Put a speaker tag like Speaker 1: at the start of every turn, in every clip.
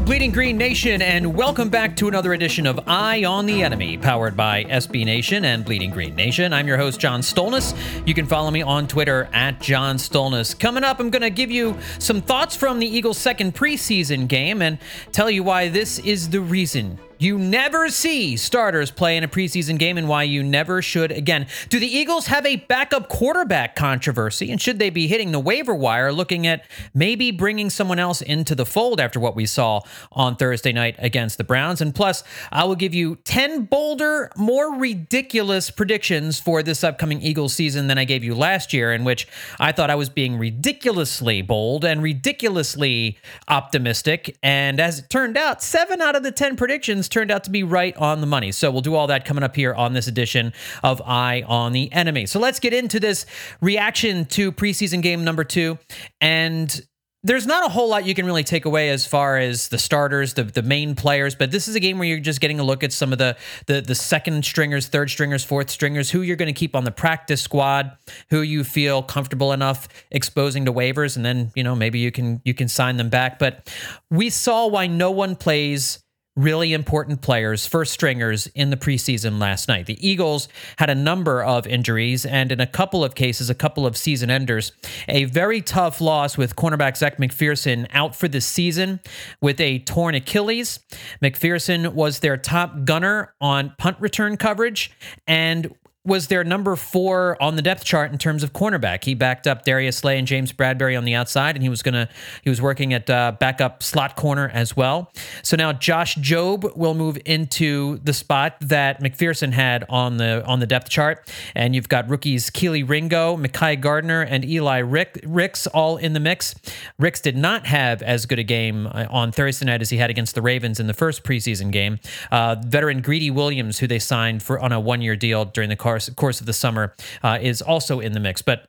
Speaker 1: Bleeding Green Nation, and welcome back to another edition of Eye on the Enemy, powered by SB Nation and Bleeding Green Nation. I'm your host, John Stolnis. You can follow me on Twitter at John Stolnis. Coming up, I'm going to give you some thoughts from the Eagles' second preseason game and tell you why this is the reason you never see starters play in a preseason game and why you never should again. Do the Eagles have a backup quarterback controversy? And should they be hitting the waiver wire looking at maybe bringing someone else into the fold after what we saw on Thursday night against the Browns? And plus, I will give you 10 bolder, more ridiculous predictions for this upcoming Eagles season than I gave you last year, in which I thought I was being ridiculously bold and ridiculously optimistic. And as it turned out, seven out of the 10 predictions turned out to be right on the money. So we'll do all that coming up here on this edition of Eye on the Enemy. So let's get into this reaction to preseason game number two. And there's not a whole lot you can really take away as far as the starters, the, the main players, but this is a game where you're just getting a look at some of the the, the second stringers, third stringers, fourth stringers, who you're going to keep on the practice squad, who you feel comfortable enough exposing to waivers, and then you know maybe you can you can sign them back. But we saw why no one plays really important players, first stringers in the preseason last night. The Eagles had a number of injuries and in a couple of cases, a couple of season enders. A very tough loss with cornerback Zech McPherson out for the season with a torn Achilles. McPherson was their top gunner on punt return coverage and was their number four on the depth chart in terms of cornerback. He backed up Darius Slay and James Bradberry on the outside, and he was gonna he was working at uh, backup slot corner as well. So now Josh Jobe will move into the spot that McPherson had on the on the depth chart, and you've got rookies Kelee Ringo, Mekhi Garner, and Eli Rick, Ricks all in the mix. Ricks did not have as good a game uh, on Thursday night as he had against the Ravens in the first preseason game. Uh, veteran Greedy Williams, who they signed for on a one year deal during the car course course of the summer uh, is also in the mix. But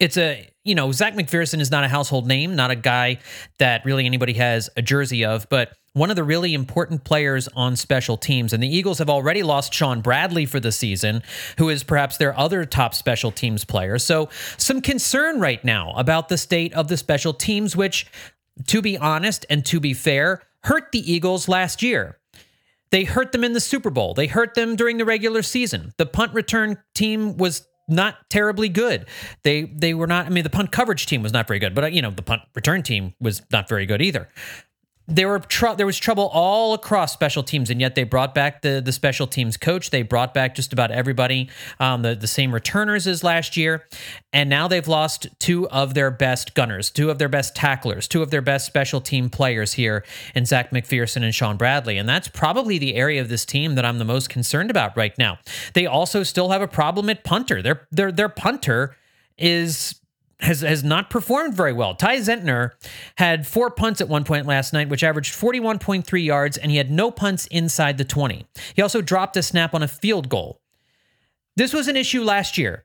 Speaker 1: it's a you know Zach McPherson is not a household name, not a guy that really anybody has a jersey of, but one of the really important players on special teams. And the Eagles have already lost Shaun Bradley for the season, who is perhaps their other top special teams player. So some concern right now about the state of the special teams, which, to be honest and to be fair, hurt the Eagles last year. They hurt them in the Super Bowl. They hurt them during the regular season. The punt return team was not terribly good. They they were not. I mean, the punt coverage team was not very good, but uh, you know, the punt return team was not very good either there were tr- there was trouble all across special teams, and yet they brought back the the special teams coach. They brought back just about everybody, um, the the same returners as last year, and now they've lost two of their best gunners, two of their best tacklers, two of their best special team players here in Zach McPherson and Shaun Bradley, and that's probably the area of this team that I'm the most concerned about right now. They also still have a problem at punter. Their their their punter is has has not performed very well. Ty Zentner had four punts at one point last night, which averaged 41.3 yards, and he had no punts inside the 20. He also dropped a snap on a field goal. This was an issue last year,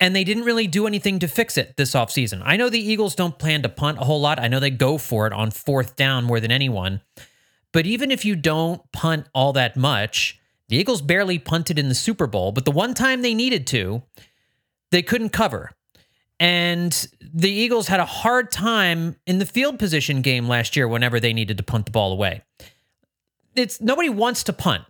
Speaker 1: and they didn't really do anything to fix it this offseason. I know the Eagles don't plan to punt a whole lot. I know they go for it on fourth down more than anyone. But even if you don't punt all that much, the Eagles barely punted in the Super Bowl, but the one time they needed to, they couldn't cover. And the Eagles had a hard time in the field position game last year whenever they needed to punt the ball away. it's nobody wants to punt.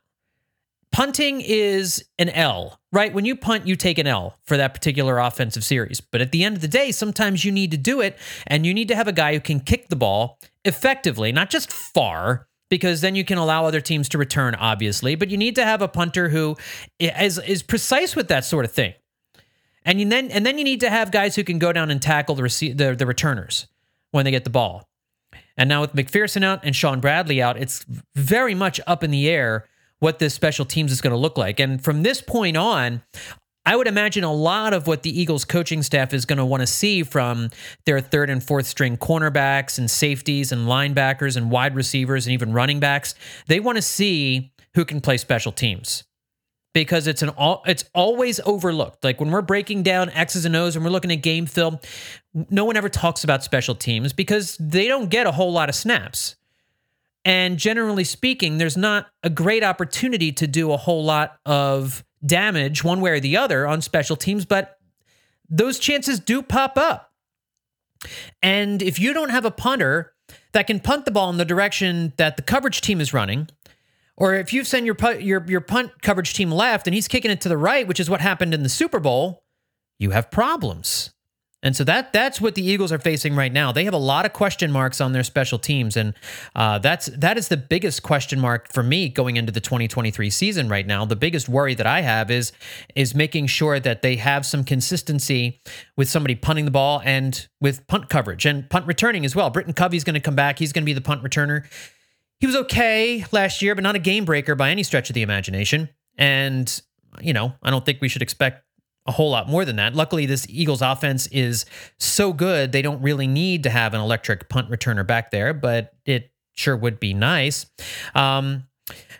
Speaker 1: Punting is an L, right? When you punt, you take an L for that particular offensive series. But at the end of the day, sometimes you need to do it, and you need to have a guy who can kick the ball effectively, not just far, because then you can allow other teams to return, obviously. But you need to have a punter who is is precise with that sort of thing, and then and then you need to have guys who can go down and tackle the rece- the, the returners when they get the ball. And now with McPherson out and Shaun Bradley out, it's very much up in the air what this special teams is going to look like. And from this point on, I would imagine a lot of what the Eagles coaching staff is going to want to see from their third and fourth string cornerbacks and safeties and linebackers and wide receivers and even running backs. They want to see who can play special teams because it's an all it's always overlooked. Like when we're breaking down X's and O's and we're looking at game film, no one ever talks about special teams because they don't get a whole lot of snaps. And generally speaking, there's not a great opportunity to do a whole lot of damage one way or the other on special teams, but those chances do pop up. And if you don't have a punter that can punt the ball in the direction that the coverage team is running, or if you send your your your punt coverage team left and he's kicking it to the right, which is what happened in the Super Bowl, you have problems. And so that that's what the Eagles are facing right now. They have a lot of question marks on their special teams, and uh, that's that is the biggest question mark for me going into the 2023 season right now. The biggest worry that I have is is making sure that they have some consistency with somebody punting the ball and with punt coverage and punt returning as well. Britton Covey's going to come back. He's going to be the punt returner. He was okay last year, but not a game breaker by any stretch of the imagination. And you know, I don't think we should expect a whole lot more than that. Luckily, this Eagles offense is so good, they don't really need to have an electric punt returner back there, but it sure would be nice. Um,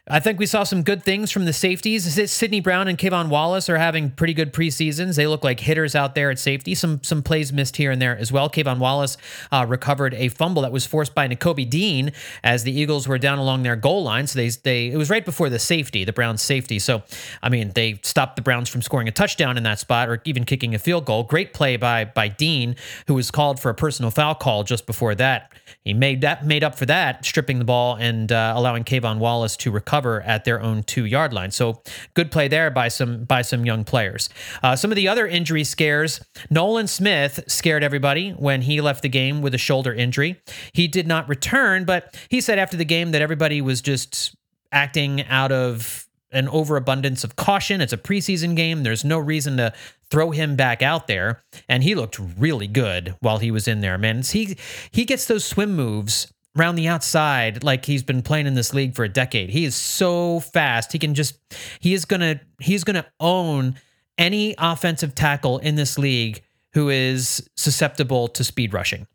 Speaker 1: I think we saw some good things from the safeties. Sydney Brown and K'Von Wallace are having pretty good preseasons. They look like hitters out there at safety. Some some plays missed here and there as well. K'Von Wallace uh, recovered a fumble that was forced by Nakobe Dean as the Eagles were down along their goal line. So they they it was right before the safety, the Browns safety. So I mean they stopped the Browns from scoring a touchdown in that spot or even kicking a field goal. Great play by by Dean, who was called for a personal foul call just before that. He made that made up for that, stripping the ball and uh, allowing K'Von Wallace to recover at their own two yard line. So good play there by some by some young players. Uh, some of the other injury scares: Nolan Smith scared everybody when he left the game with a shoulder injury. He did not return, but he said after the game that everybody was just acting out of an overabundance of caution. It's a preseason game. There's no reason to throw him back out there. And he looked really good while he was in there, man. He he gets those swim moves around the outside like he's been playing in this league for a decade. He is so fast. He can just he is going to he's going to own any offensive tackle in this league who is susceptible to speed rushing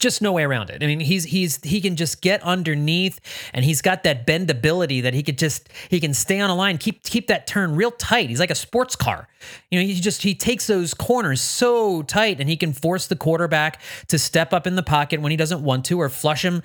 Speaker 1: just no way around it. I mean, he's he's he can just get underneath, and he's got that bendability that he could just he can stay on a line, keep keep that turn real tight. He's like a sports car. You know, he just he takes those corners so tight, and he can force the quarterback to step up in the pocket when he doesn't want to, or flush him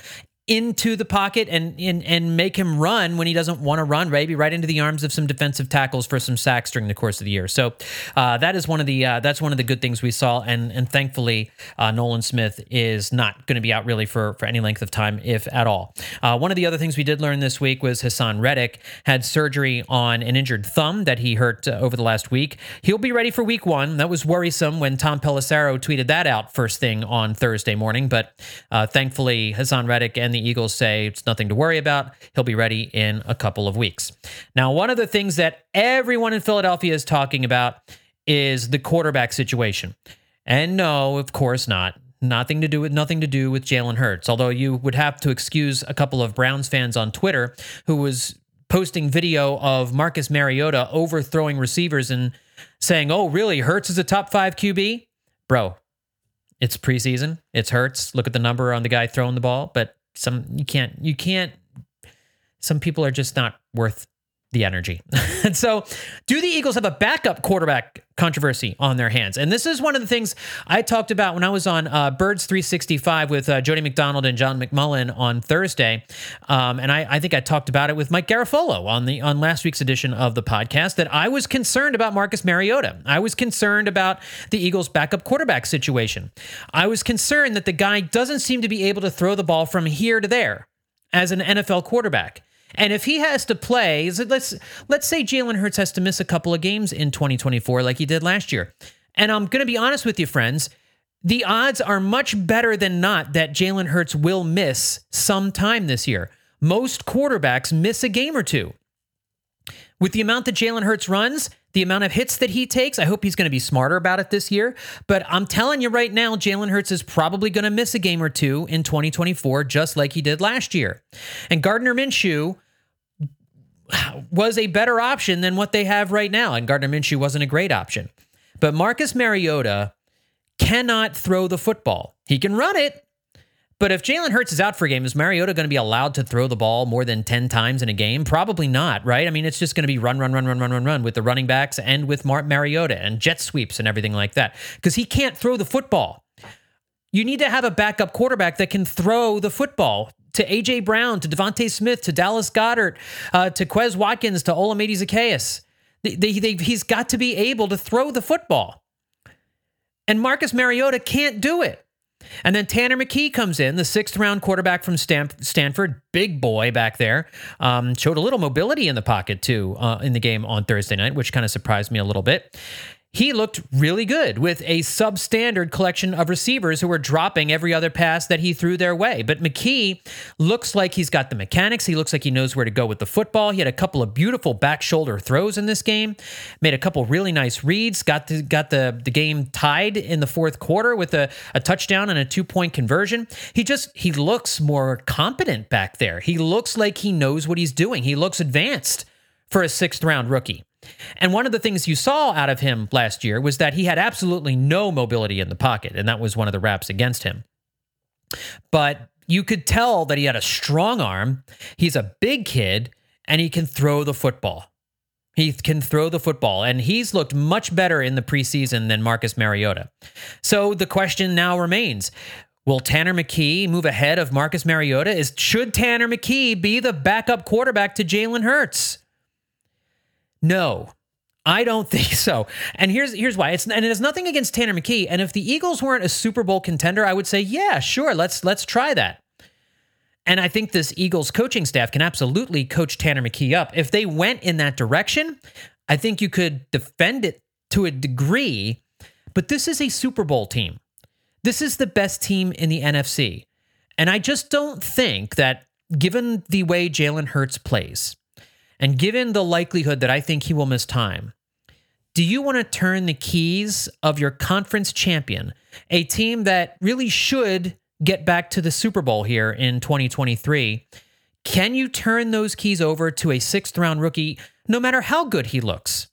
Speaker 1: into the pocket and, and and make him run when he doesn't want to run, maybe right into the arms of some defensive tackles for some sacks during the course of the year. So uh, that is one of the uh, that's one of the good things we saw, and and thankfully uh, Nolan Smith is not going to be out really for for any length of time, if at all. Uh, one of the other things we did learn this week was Haason Reddick had surgery on an injured thumb that he hurt uh, over the last week. He'll be ready for Week One. That was worrisome when Tom Pelissero tweeted that out first thing on Thursday morning, but uh, thankfully Haason Reddick and the Eagles say it's nothing to worry about. He'll be ready in a couple of weeks. Now, one of the things that everyone in Philadelphia is talking about is the quarterback situation. And no, of course not. Nothing to do with nothing to do with Jalen Hurts. Although you would have to excuse a couple of Browns fans on Twitter who was posting video of Marcus Mariota overthrowing receivers and saying, "Oh, really? Hurts is a top five QB, bro." It's preseason. It's Hurts. Look at the number on the guy throwing the ball, but some you can't you can't some people are just not worth the energy. and so, do the Eagles have a backup quarterback controversy on their hands? And this is one of the things I talked about when I was on uh, Birds 365 with uh, Jody McDonald and John McMullen on Thursday. Um, and I, I, think I talked about it with Mike Garafolo on the on last week's edition of the podcast that I was concerned about Marcus Mariota. I was concerned about the Eagles' backup quarterback situation. I was concerned that the guy doesn't seem to be able to throw the ball from here to there as an NFL quarterback. And if he has to play, let's let's say Jalen Hurts has to miss a couple of games in 2024 like he did last year. And I'm going to be honest with you, friends. The odds are much better than not that Jalen Hurts will miss some time this year. Most quarterbacks miss a game or two. With the amount that Jalen Hurts runs, the amount of hits that he takes, I hope he's going to be smarter about it this year. But I'm telling you right now, Jalen Hurts is probably going to miss a game or two in 2024, just like he did last year. And Gardner Minshew was a better option than what they have right now. And Gardner Minshew wasn't a great option. But Marcus Mariota cannot throw the football. He can run it. But if Jalen Hurts is out for a game, is Mariota going to be allowed to throw the ball more than 10 times in a game? Probably not, right? I mean, it's just going to be run, run, run, run, run, run, run with the running backs and with Mar- Mariota and jet sweeps and everything like that because he can't throw the football. You need to have a backup quarterback that can throw the football to A.J. Brown, to DeVonta Smith, to Dallas Goedert, uh, to Quez Watkins, to Olamide Zaccheaus. They, they, they, he's got to be able to throw the football. And Marcus Mariota can't do it. And then Tanner McKee comes in, the sixth round quarterback from Stanford, big boy back there. Um, showed a little mobility in the pocket too uh, in the game on Thursday night, which kind of surprised me a little bit he looked really good with a substandard collection of receivers who were dropping every other pass that he threw their way. But McKee looks like he's got the mechanics. He looks like he knows where to go with the football. He had a couple of beautiful back shoulder throws in this game, made a couple really nice reads, got the, got the, the game tied in the fourth quarter with a, a touchdown and a two point conversion. He just, he looks more competent back there. He looks like he knows what he's doing. He looks advanced for a sixth round rookie. And one of the things you saw out of him last year was that he had absolutely no mobility in the pocket, and that was one of the raps against him. But you could tell that he had a strong arm. He's a big kid, and he can throw the football. He can throw the football, and he's looked much better in the preseason than Marcus Mariota. So the question now remains Will Tanner McKee move ahead of Marcus Mariota? Is should Tanner McKee be the backup quarterback to Jalen Hurts? No, I don't think so. And here's here's why. It's and it has nothing against Tanner McKee. And if the Eagles weren't a Super Bowl contender, I would say, yeah, sure, let's let's try that. And I think this Eagles coaching staff can absolutely coach Tanner McKee up. If they went in that direction, I think you could defend it to a degree. But this is a Super Bowl team. This is the best team in the NFC. And I just don't think that, given the way Jalen Hurts plays, and given the likelihood that I think he will miss time, do you want to turn the keys of your conference champion, a team that really should get back to the Super Bowl here in 2023? Can you turn those keys over to a sixth round rookie, no matter how good he looks?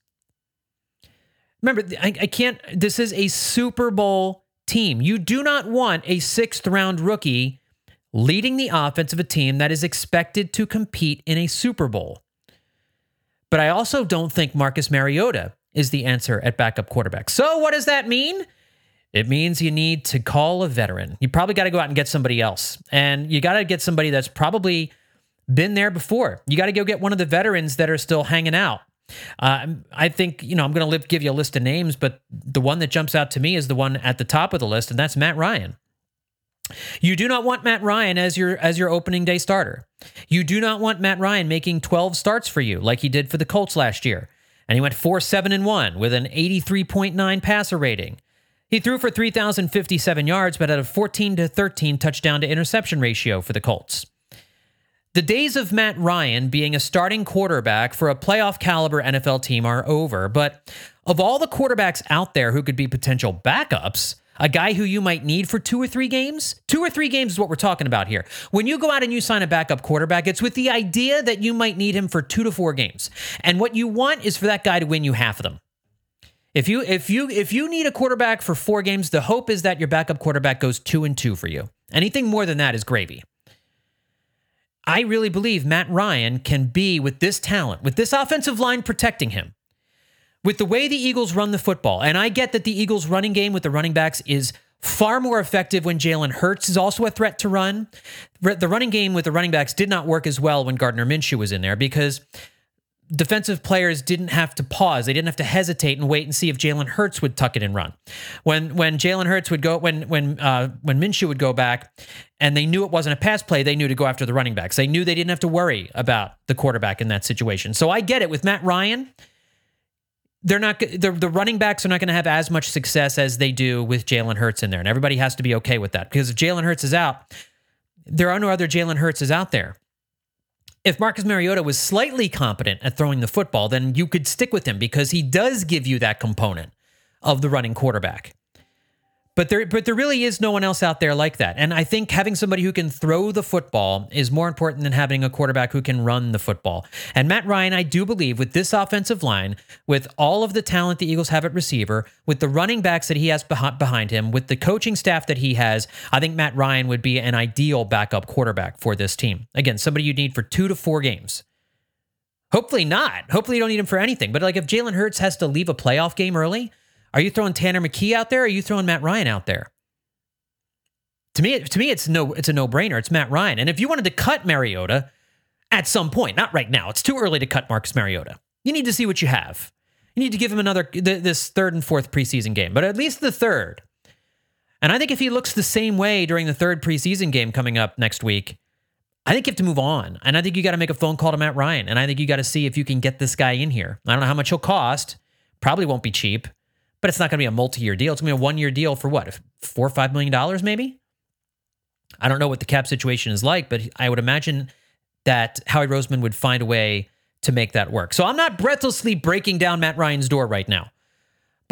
Speaker 1: Remember, I, I can't, this is a Super Bowl team. You do not want a sixth round rookie leading the offense of a team that is expected to compete in a Super Bowl. But I also don't think Marcus Mariota is the answer at backup quarterback. So what does that mean? It means you need to call a veteran. You probably got to go out and get somebody else. And you got to get somebody that's probably been there before. You got to go get one of the veterans that are still hanging out. Uh, I think, you know, I'm going to give you a list of names, but the one that jumps out to me is the one at the top of the list, and that's Matt Ryan. You do not want Matt Ryan as your as your opening day starter. You do not want Matt Ryan making 12 starts for you like he did for the Colts last year. And he went 4-7 and 1 with an 83.9 passer rating. He threw for 3057 yards but had a 14 to 13 touchdown to interception ratio for the Colts. The days of Matt Ryan being a starting quarterback for a playoff caliber NFL team are over, but of all the quarterbacks out there who could be potential backups, a guy who you might need for two or three games. Two or three games is what we're talking about here. When you go out and you sign a backup quarterback, it's with the idea that you might need him for two to four games. And what you want is for that guy to win you half of them. If you if you if you need a quarterback for four games, the hope is that your backup quarterback goes two and two for you. Anything more than that is gravy. I really believe Matt Ryan can be with this talent, with this offensive line protecting him, with the way the Eagles run the football, and I get that the Eagles' running game with the running backs is far more effective when Jalen Hurts is also a threat to run. The running game with the running backs did not work as well when Gardner Minshew was in there because defensive players didn't have to pause. They didn't have to hesitate and wait and see if Jalen Hurts would tuck it and run. When when Jalen Hurts would go when when uh, when Minshew would go back, and they knew it wasn't a pass play, they knew to go after the running backs. They knew they didn't have to worry about the quarterback in that situation. So I get it with Matt Ryan. They're not the the running backs are not going to have as much success as they do with Jalen Hurts in there, and everybody has to be okay with that because if Jalen Hurts is out, there are no other Jalen Hurts out there if Marcus Mariota was slightly competent at throwing the football, then you could stick with him because he does give you that component of the running quarterback. But there, but there really is no one else out there like that. And I think having somebody who can throw the football is more important than having a quarterback who can run the football. And Matt Ryan, I do believe, with this offensive line, with all of the talent the Eagles have at receiver, with the running backs that he has behind him, with the coaching staff that he has, I think Matt Ryan would be an ideal backup quarterback for this team. Again, somebody you need for two to four games. Hopefully not. Hopefully you don't need him for anything. But like if Jalen Hurts has to leave a playoff game early, are you throwing Tanner McKee out there? Or are you throwing Matt Ryan out there? To me, to me, it's no, it's a no-brainer. It's Matt Ryan. And if you wanted to cut Mariota at some point, not right now, it's too early to cut Marcus Mariota. You need to see what you have. You need to give him another this third and fourth preseason game, but at least the third. And I think if he looks the same way during the third preseason game coming up next week, I think you have to move on. And I think you got to make a phone call to Matt Ryan. And I think you got to see if you can get this guy in here. I don't know how much he'll cost. Probably won't be cheap but it's not going to be a multi-year deal. It's going to be a one-year deal for what, four or five million dollars, maybe. I don't know what the cap situation is like, but I would imagine that Howie Roseman would find a way to make that work. So I'm not breathlessly breaking down Matt Ryan's door right now,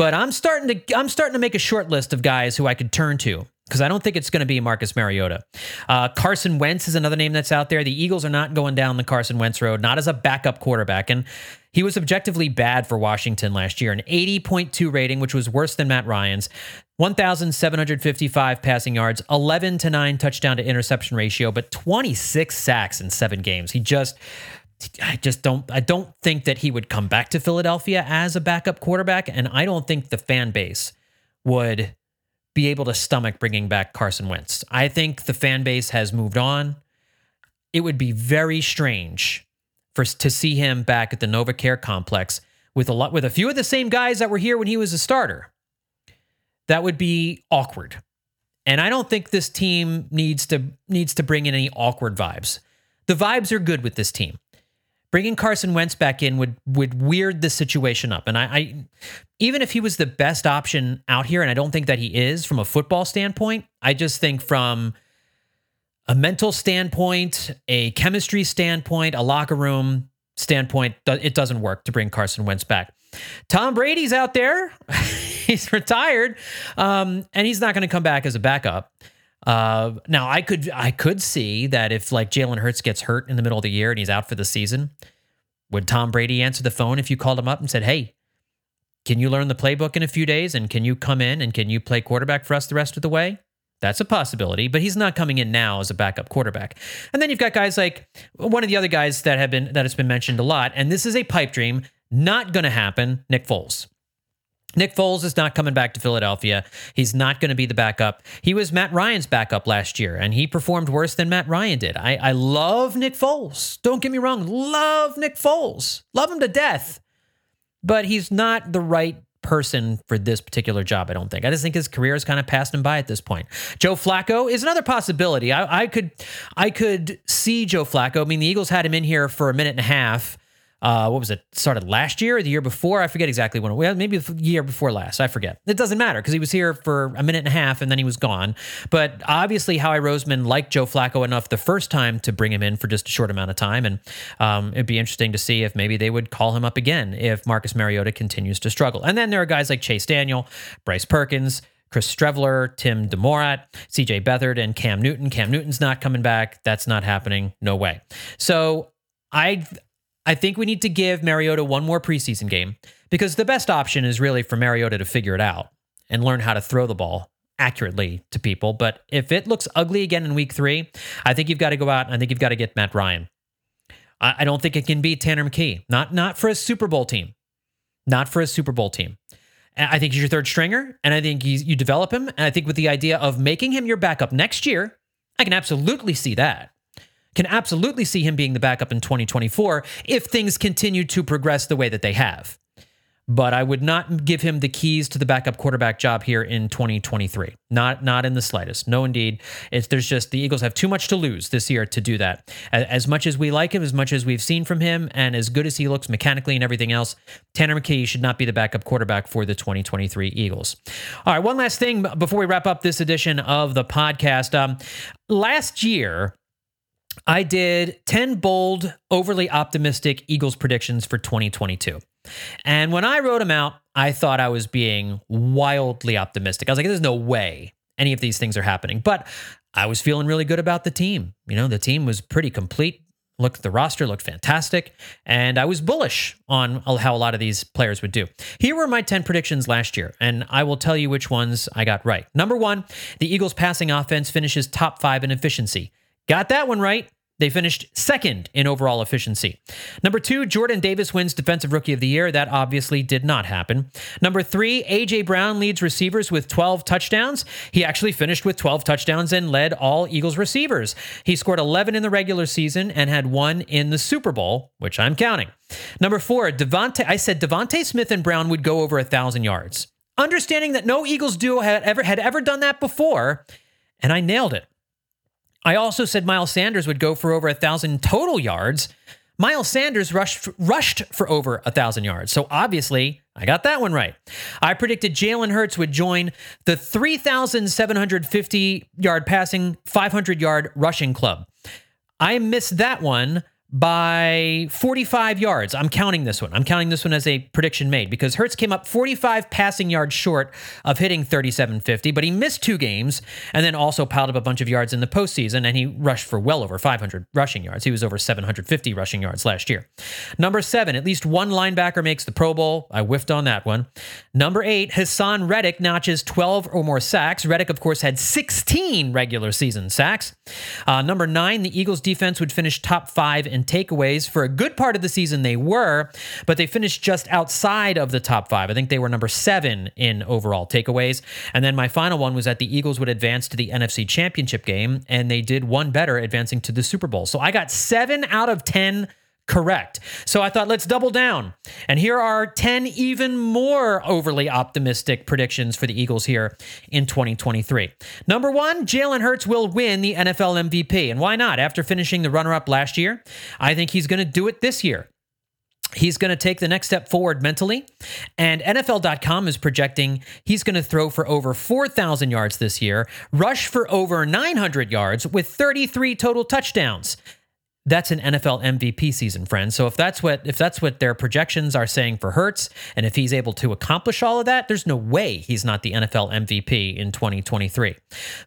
Speaker 1: but I'm starting to I'm starting to make a short list of guys who I could turn to because I don't think it's going to be Marcus Mariota. Uh, Carson Wentz is another name that's out there. The Eagles are not going down the Carson Wentz road, not as a backup quarterback. And he was objectively bad for Washington last year, an 80.2 rating, which was worse than Matt Ryan's. 1,755 passing yards, 11 to 9 touchdown to interception ratio, but 26 sacks in seven games. He just, I just don't, I don't think that he would come back to Philadelphia as a backup quarterback. And I don't think the fan base would be able to stomach bringing back Carson Wentz. I think the fan base has moved on. It would be very strange for to see him back at the NovaCare complex with a lot with a few of the same guys that were here when he was a starter. That would be awkward. And I don't think this team needs to needs to bring in any awkward vibes. The vibes are good with this team. Bringing Carson Wentz back in would would weird the situation up. And I, I even if he was the best option out here, and I don't think that he is from a football standpoint, I just think from a mental standpoint, a chemistry standpoint, a locker room standpoint, it doesn't work to bring Carson Wentz back. Tom Brady's out there. he's retired, um, and he's not going to come back as a backup. Uh, now I could I could see that if like Jalen Hurts gets hurt in the middle of the year and he's out for the season, would Tom Brady answer the phone if you called him up and said, "Hey, can you learn the playbook in a few days and can you come in and can you play quarterback for us the rest of the way?" That's a possibility, but he's not coming in now as a backup quarterback. And then you've got guys like one of the other guys that have been that has been mentioned a lot, and this is a pipe dream, not going to happen. Nick Foles. Nick Foles is not coming back to Philadelphia. He's not going to be the backup. He was Matt Ryan's backup last year, and he performed worse than Matt Ryan did. I, I love Nick Foles. Don't get me wrong. Love Nick Foles. Love him to death. But he's not the right person for this particular job, I don't think. I just think his career has kind of passed him by at this point. Joe Flacco is another possibility. I, I could I could see Joe Flacco. I mean, the Eagles had him in here for a minute and a half uh, what was it? Started last year or the year before? I forget exactly when. Well, maybe the year before last. I forget. It doesn't matter because he was here for a minute and a half and then he was gone. But obviously, Howie Roseman liked Joe Flacco enough the first time to bring him in for just a short amount of time, and um, it'd be interesting to see if maybe they would call him up again if Marcus Mariota continues to struggle. And then there are guys like Chase Daniel, Bryce Perkins. Chris Streveler, Tim DeMorat, CJ Beathard, and Cam Newton. Cam Newton's not coming back. That's not happening. No way. So I I think we need to give Mariota one more preseason game because the best option is really for Mariota to figure it out and learn how to throw the ball accurately to people. But if it looks ugly again in week three, I think you've got to go out and I think you've got to get Matt Ryan. I, don't think it can be Tanner McKee. Not not for a Super Bowl team. Not for a Super Bowl team. I think he's your third stringer, and I think you develop him. And I think with the idea of making him your backup next year, I can absolutely see that. Can absolutely see him being the backup in 2024 if things continue to progress the way that they have but I would not give him the keys to the backup quarterback job here in 2023. Not not in the slightest. No, indeed. It's there's just the Eagles have too much to lose this year to do that. As much as we like him, as much as we've seen from him, and as good as he looks mechanically and everything else, Tanner McKee should not be the backup quarterback for the 2023 Eagles. All right, one last thing before we wrap up this edition of the podcast. Um, last year. I did 10 bold, overly optimistic Eagles predictions for 2022. And when I wrote them out, I thought I was being wildly optimistic. I was like, there's no way any of these things are happening. But I was feeling really good about the team. You know, the team was pretty complete. Look, the roster looked fantastic, and I was bullish on how a lot of these players would do. Here were my 10 predictions last year, and I will tell you which ones I got right. Number one, the Eagles' passing offense finishes top five in efficiency. Got that one right. They finished second in overall efficiency. Number two, Jordan Davis wins Defensive Rookie of the Year. That obviously did not happen. Number three, A.J. Brown leads receivers with 12 touchdowns. He actually finished with 12 touchdowns and led all Eagles receivers. He scored 11 in the regular season and had one in the Super Bowl, which I'm counting. Number four, DeVonta. I said DeVonta Smith and Brown would go over a thousand yards. Understanding that no Eagles duo had ever had ever done that before, and I nailed it. I also said Miles Sanders would go for over a thousand total yards. Miles Sanders rushed rushed for over a thousand yards. So obviously, I got that one right. I predicted Jalen Hurts would join the 3,750 yard passing, 500 yard rushing club. I missed that one by 45 yards. I'm counting this one. I'm counting this one as a prediction made because Hurts came up 45 passing yards short of hitting 3750, but he missed two games and then also piled up a bunch of yards in the postseason and he rushed for well over 500 rushing yards. He was over 750 rushing yards last year. Number seven, at least one linebacker makes the Pro Bowl. I whiffed on that one. Number eight, Haason Reddick notches 12 or more sacks. Reddick, of course, had 16 regular season sacks. Uh, number nine, the Eagles defense would finish top five in takeaways. For a good part of the season, they were, but they finished just outside of the top five. I think they were number seven in overall takeaways. And then my final one was that the Eagles would advance to the NFC Championship game, and they did one better, advancing to the Super Bowl. So I got seven out of 10 correct. So I thought, let's double down. And here are 10 even more overly optimistic predictions for the Eagles here in 2023. Number one, Jalen Hurts will win the NFL MVP. And why not? After finishing the runner up last year, I think he's going to do it this year. He's going to take the next step forward mentally. And NFL.com is projecting he's going to throw for over 4,000 yards this year, rush for over 900 yards with 33 total touchdowns that's an NFL MVP season, friends. So if that's what if that's what their projections are saying for Hurts, and if he's able to accomplish all of that, there's no way he's not the NFL MVP in 2023.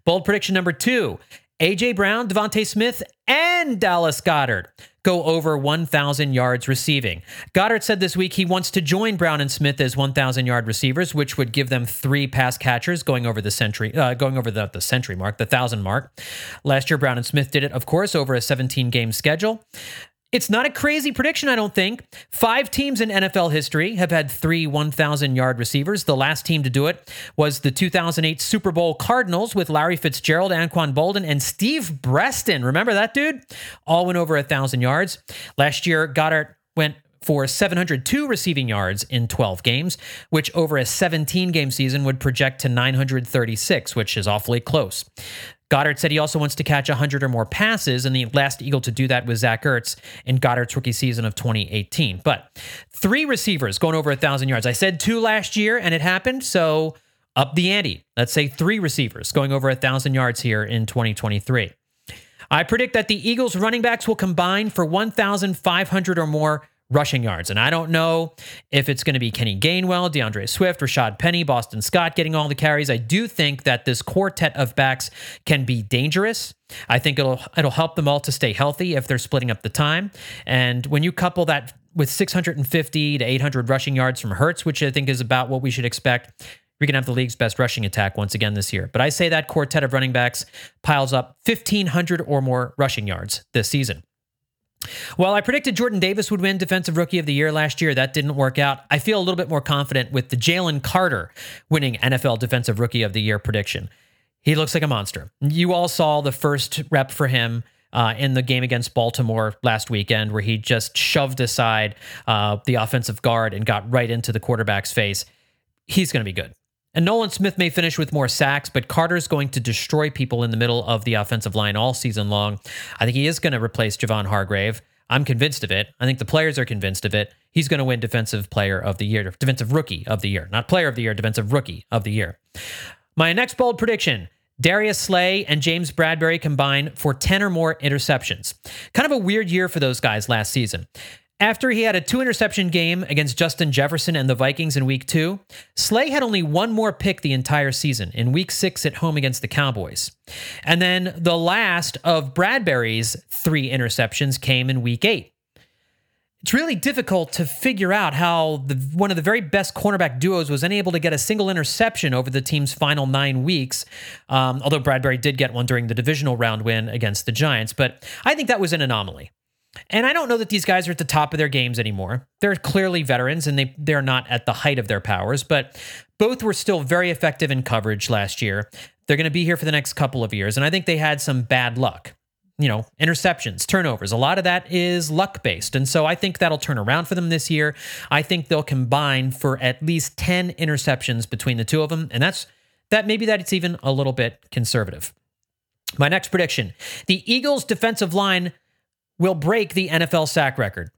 Speaker 1: Bold prediction number two: AJ Brown, DeVonta Smith, and Dallas Goedert go over 1,000 yards receiving. Goedert said this week he wants to join Brown and Smith as 1,000 yard receivers, which would give them three pass catchers going over the century, uh, going over the, the century mark, the thousand mark. Last year, Brown and Smith did it, of course, over a 17 game schedule. It's not a crazy prediction, I don't think. Five teams in NFL history have had three 1,000 yard receivers. The last team to do it was the 2008 Super Bowl Cardinals with Larry Fitzgerald, Anquan Boldin, and Steve Breaston. Remember that dude? All went over 1,000 yards. Last year, Goedert went for 702 receiving yards in 12 games, which over a 17 game season would project to 936, which is awfully close. Goedert said he also wants to catch 100 or more passes, and the last Eagle to do that was Zach Ertz in Goedert's rookie season of 2018. But three receivers going over 1,000 yards. I said two last year, and it happened, so up the ante. Let's say three receivers going over 1,000 yards here in 2023. I predict that the Eagles running backs will combine for 1,500 or more rushing yards. And I don't know if it's going to be Kenny Gainwell, D'Andre Swift, Rashad Penny, Boston Scott getting all the carries. I do think that this quartet of backs can be dangerous. I think it'll it'll help them all to stay healthy if they're splitting up the time. And when you couple that with 650 to 800 rushing yards from Hurts, which I think is about what we should expect, we can have the league's best rushing attack once again this year. But I say that quartet of running backs piles up 1,500 or more rushing yards this season. Well, I predicted Jordan Davis would win Defensive Rookie of the Year last year. That didn't work out. I feel a little bit more confident with the Jalen Carter winning NFL Defensive Rookie of the Year prediction. He looks like a monster. You all saw the first rep for him uh, in the game against Baltimore last weekend, where he just shoved aside uh, the offensive guard and got right into the quarterback's face. He's going to be good. And Nolan Smith may finish with more sacks, but Carter's going to destroy people in the middle of the offensive line all season long. I think he is going to replace Javon Hargrave. I'm convinced of it. I think the players are convinced of it. He's going to win Defensive Player of the Year, Defensive Rookie of the Year, not Player of the Year, Defensive Rookie of the Year. My next bold prediction Darius Slay and James Bradberry combine for 10 or more interceptions. Kind of a weird year for those guys last season. After he had a two interception game against Justin Jefferson and the Vikings in week two, Slay had only one more pick the entire season in week six at home against the Cowboys. And then the last of Bradberry's three interceptions came in week eight. It's really difficult to figure out how the, one of the very best cornerback duos was unable to get a single interception over the team's final nine weeks. Um, although Bradbury did get one during the divisional round win against the Giants, but I think that was an anomaly. And I don't know that these guys are at the top of their games anymore. They're clearly veterans and they they're not at the height of their powers, but both were still very effective in coverage last year. They're going to be here for the next couple of years and I think they had some bad luck. You know, interceptions, turnovers. A lot of that is luck based. And so I think that'll turn around for them this year. I think they'll combine for at least 10 interceptions between the two of them and that's that maybe that it's even a little bit conservative. My next prediction. The Eagles defensive line will break the NFL sack record.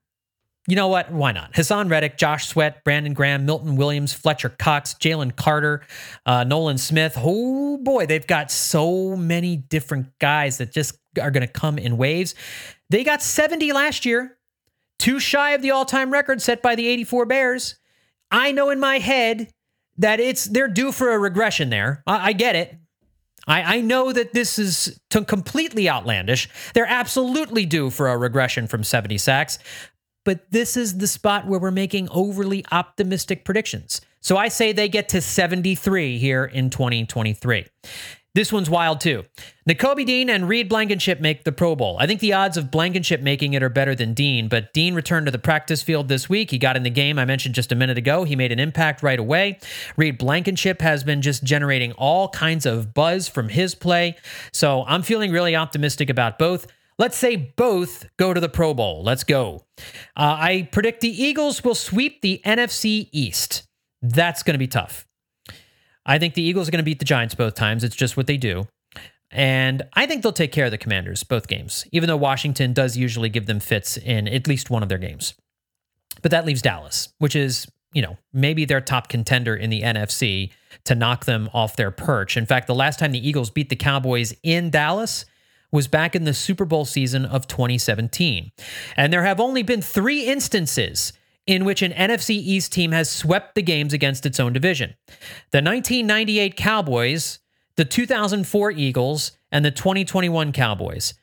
Speaker 1: You know what? Why not? Haason Reddick, Josh Sweat, Brandon Graham, Milton Williams, Fletcher Cox, Jalen Carter, uh, Nolan Smith. Oh boy, they've got so many different guys that just are going to come in waves. They got 70 last year, too shy of the all time record set by the 84 Bears. I know in my head that it's they're due for a regression there. I, I get it. I, I know that this is completely outlandish. They're absolutely due for a regression from 70 sacks, but this is the spot where we're making overly optimistic predictions. So I say they get to 73 here in 2023. This one's wild too. Nakobe Dean and Reed Blankenship make the Pro Bowl. I think the odds of Blankenship making it are better than Dean, but Dean returned to the practice field this week. He got in the game I mentioned just a minute ago. He made an impact right away. Reed Blankenship has been just generating all kinds of buzz from his play. So I'm feeling really optimistic about both. Let's say both go to the Pro Bowl. Let's go. Uh, I predict the Eagles will sweep the NFC East. That's going to be tough. I think the Eagles are going to beat the Giants both times. It's just what they do. And I think they'll take care of the Commanders both games, even though Washington does usually give them fits in at least one of their games. But that leaves Dallas, which is, you know, maybe their top contender in the NFC to knock them off their perch. In fact, the last time the Eagles beat the Cowboys in Dallas was back in the Super Bowl season of 2017. And there have only been three instances in which an NFC East team has swept the games against its own division. The 1998 Cowboys, the 2004 Eagles, and the 2021 Cowboys.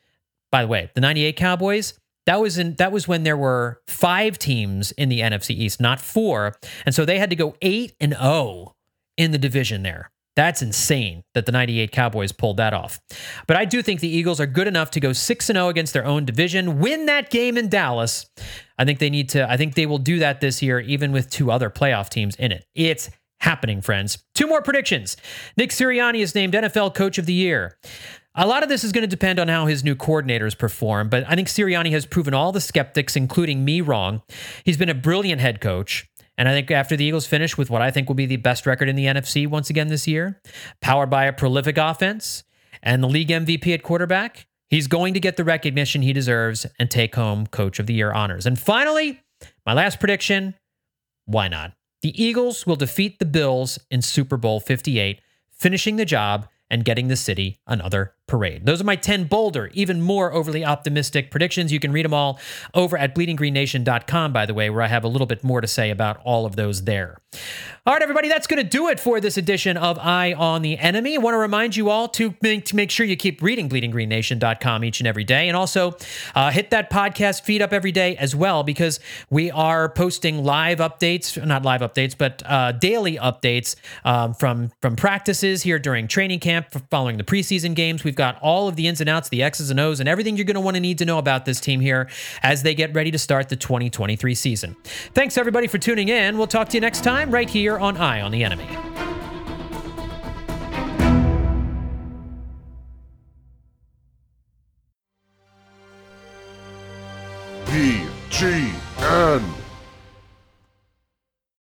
Speaker 1: By the way, the 98 Cowboys, that was in that was when there were 5 teams in the NFC East, not 4. And so they had to go 8 and 0 in the division there. That's insane that the 98 Cowboys pulled that off. But I do think the Eagles are good enough to go 6 0 against their own division, win that game in Dallas. I think they need to, I think they will do that this year, even with two other playoff teams in it. It's happening, friends. Two more predictions. Nick Sirianni is named NFL Coach of the Year. A lot of this is going to depend on how his new coordinators perform, but I think Sirianni has proven all the skeptics, including me, wrong. He's been a brilliant head coach. And I think after the Eagles finish with what I think will be the best record in the NFC once again this year, powered by a prolific offense and the league MVP at quarterback, he's going to get the recognition he deserves and take home Coach of the Year honors. And finally, my last prediction why not? The Eagles will defeat the Bills in Super Bowl 58, finishing the job and getting the city another parade. Those are my 10 bolder, even more overly optimistic predictions. You can read them all over at bleedinggreennation.com, by the way, where I have a little bit more to say about all of those there. All right, everybody, that's going to do it for this edition of Eye on the Enemy. I want to remind you all to make, to make sure you keep reading bleedinggreennation.com each and every day. And also uh, hit that podcast feed up every day as well, because we are posting live updates, not live updates, but uh, daily updates um, from, from practices here during training camp, following the preseason games. We've got got all of the ins and outs, the X's and O's, and everything you're going to want to need to know about this team here as they get ready to start the 2023 season. Thanks, everybody, for tuning in. We'll talk to you next time right here on Eye on the Enemy.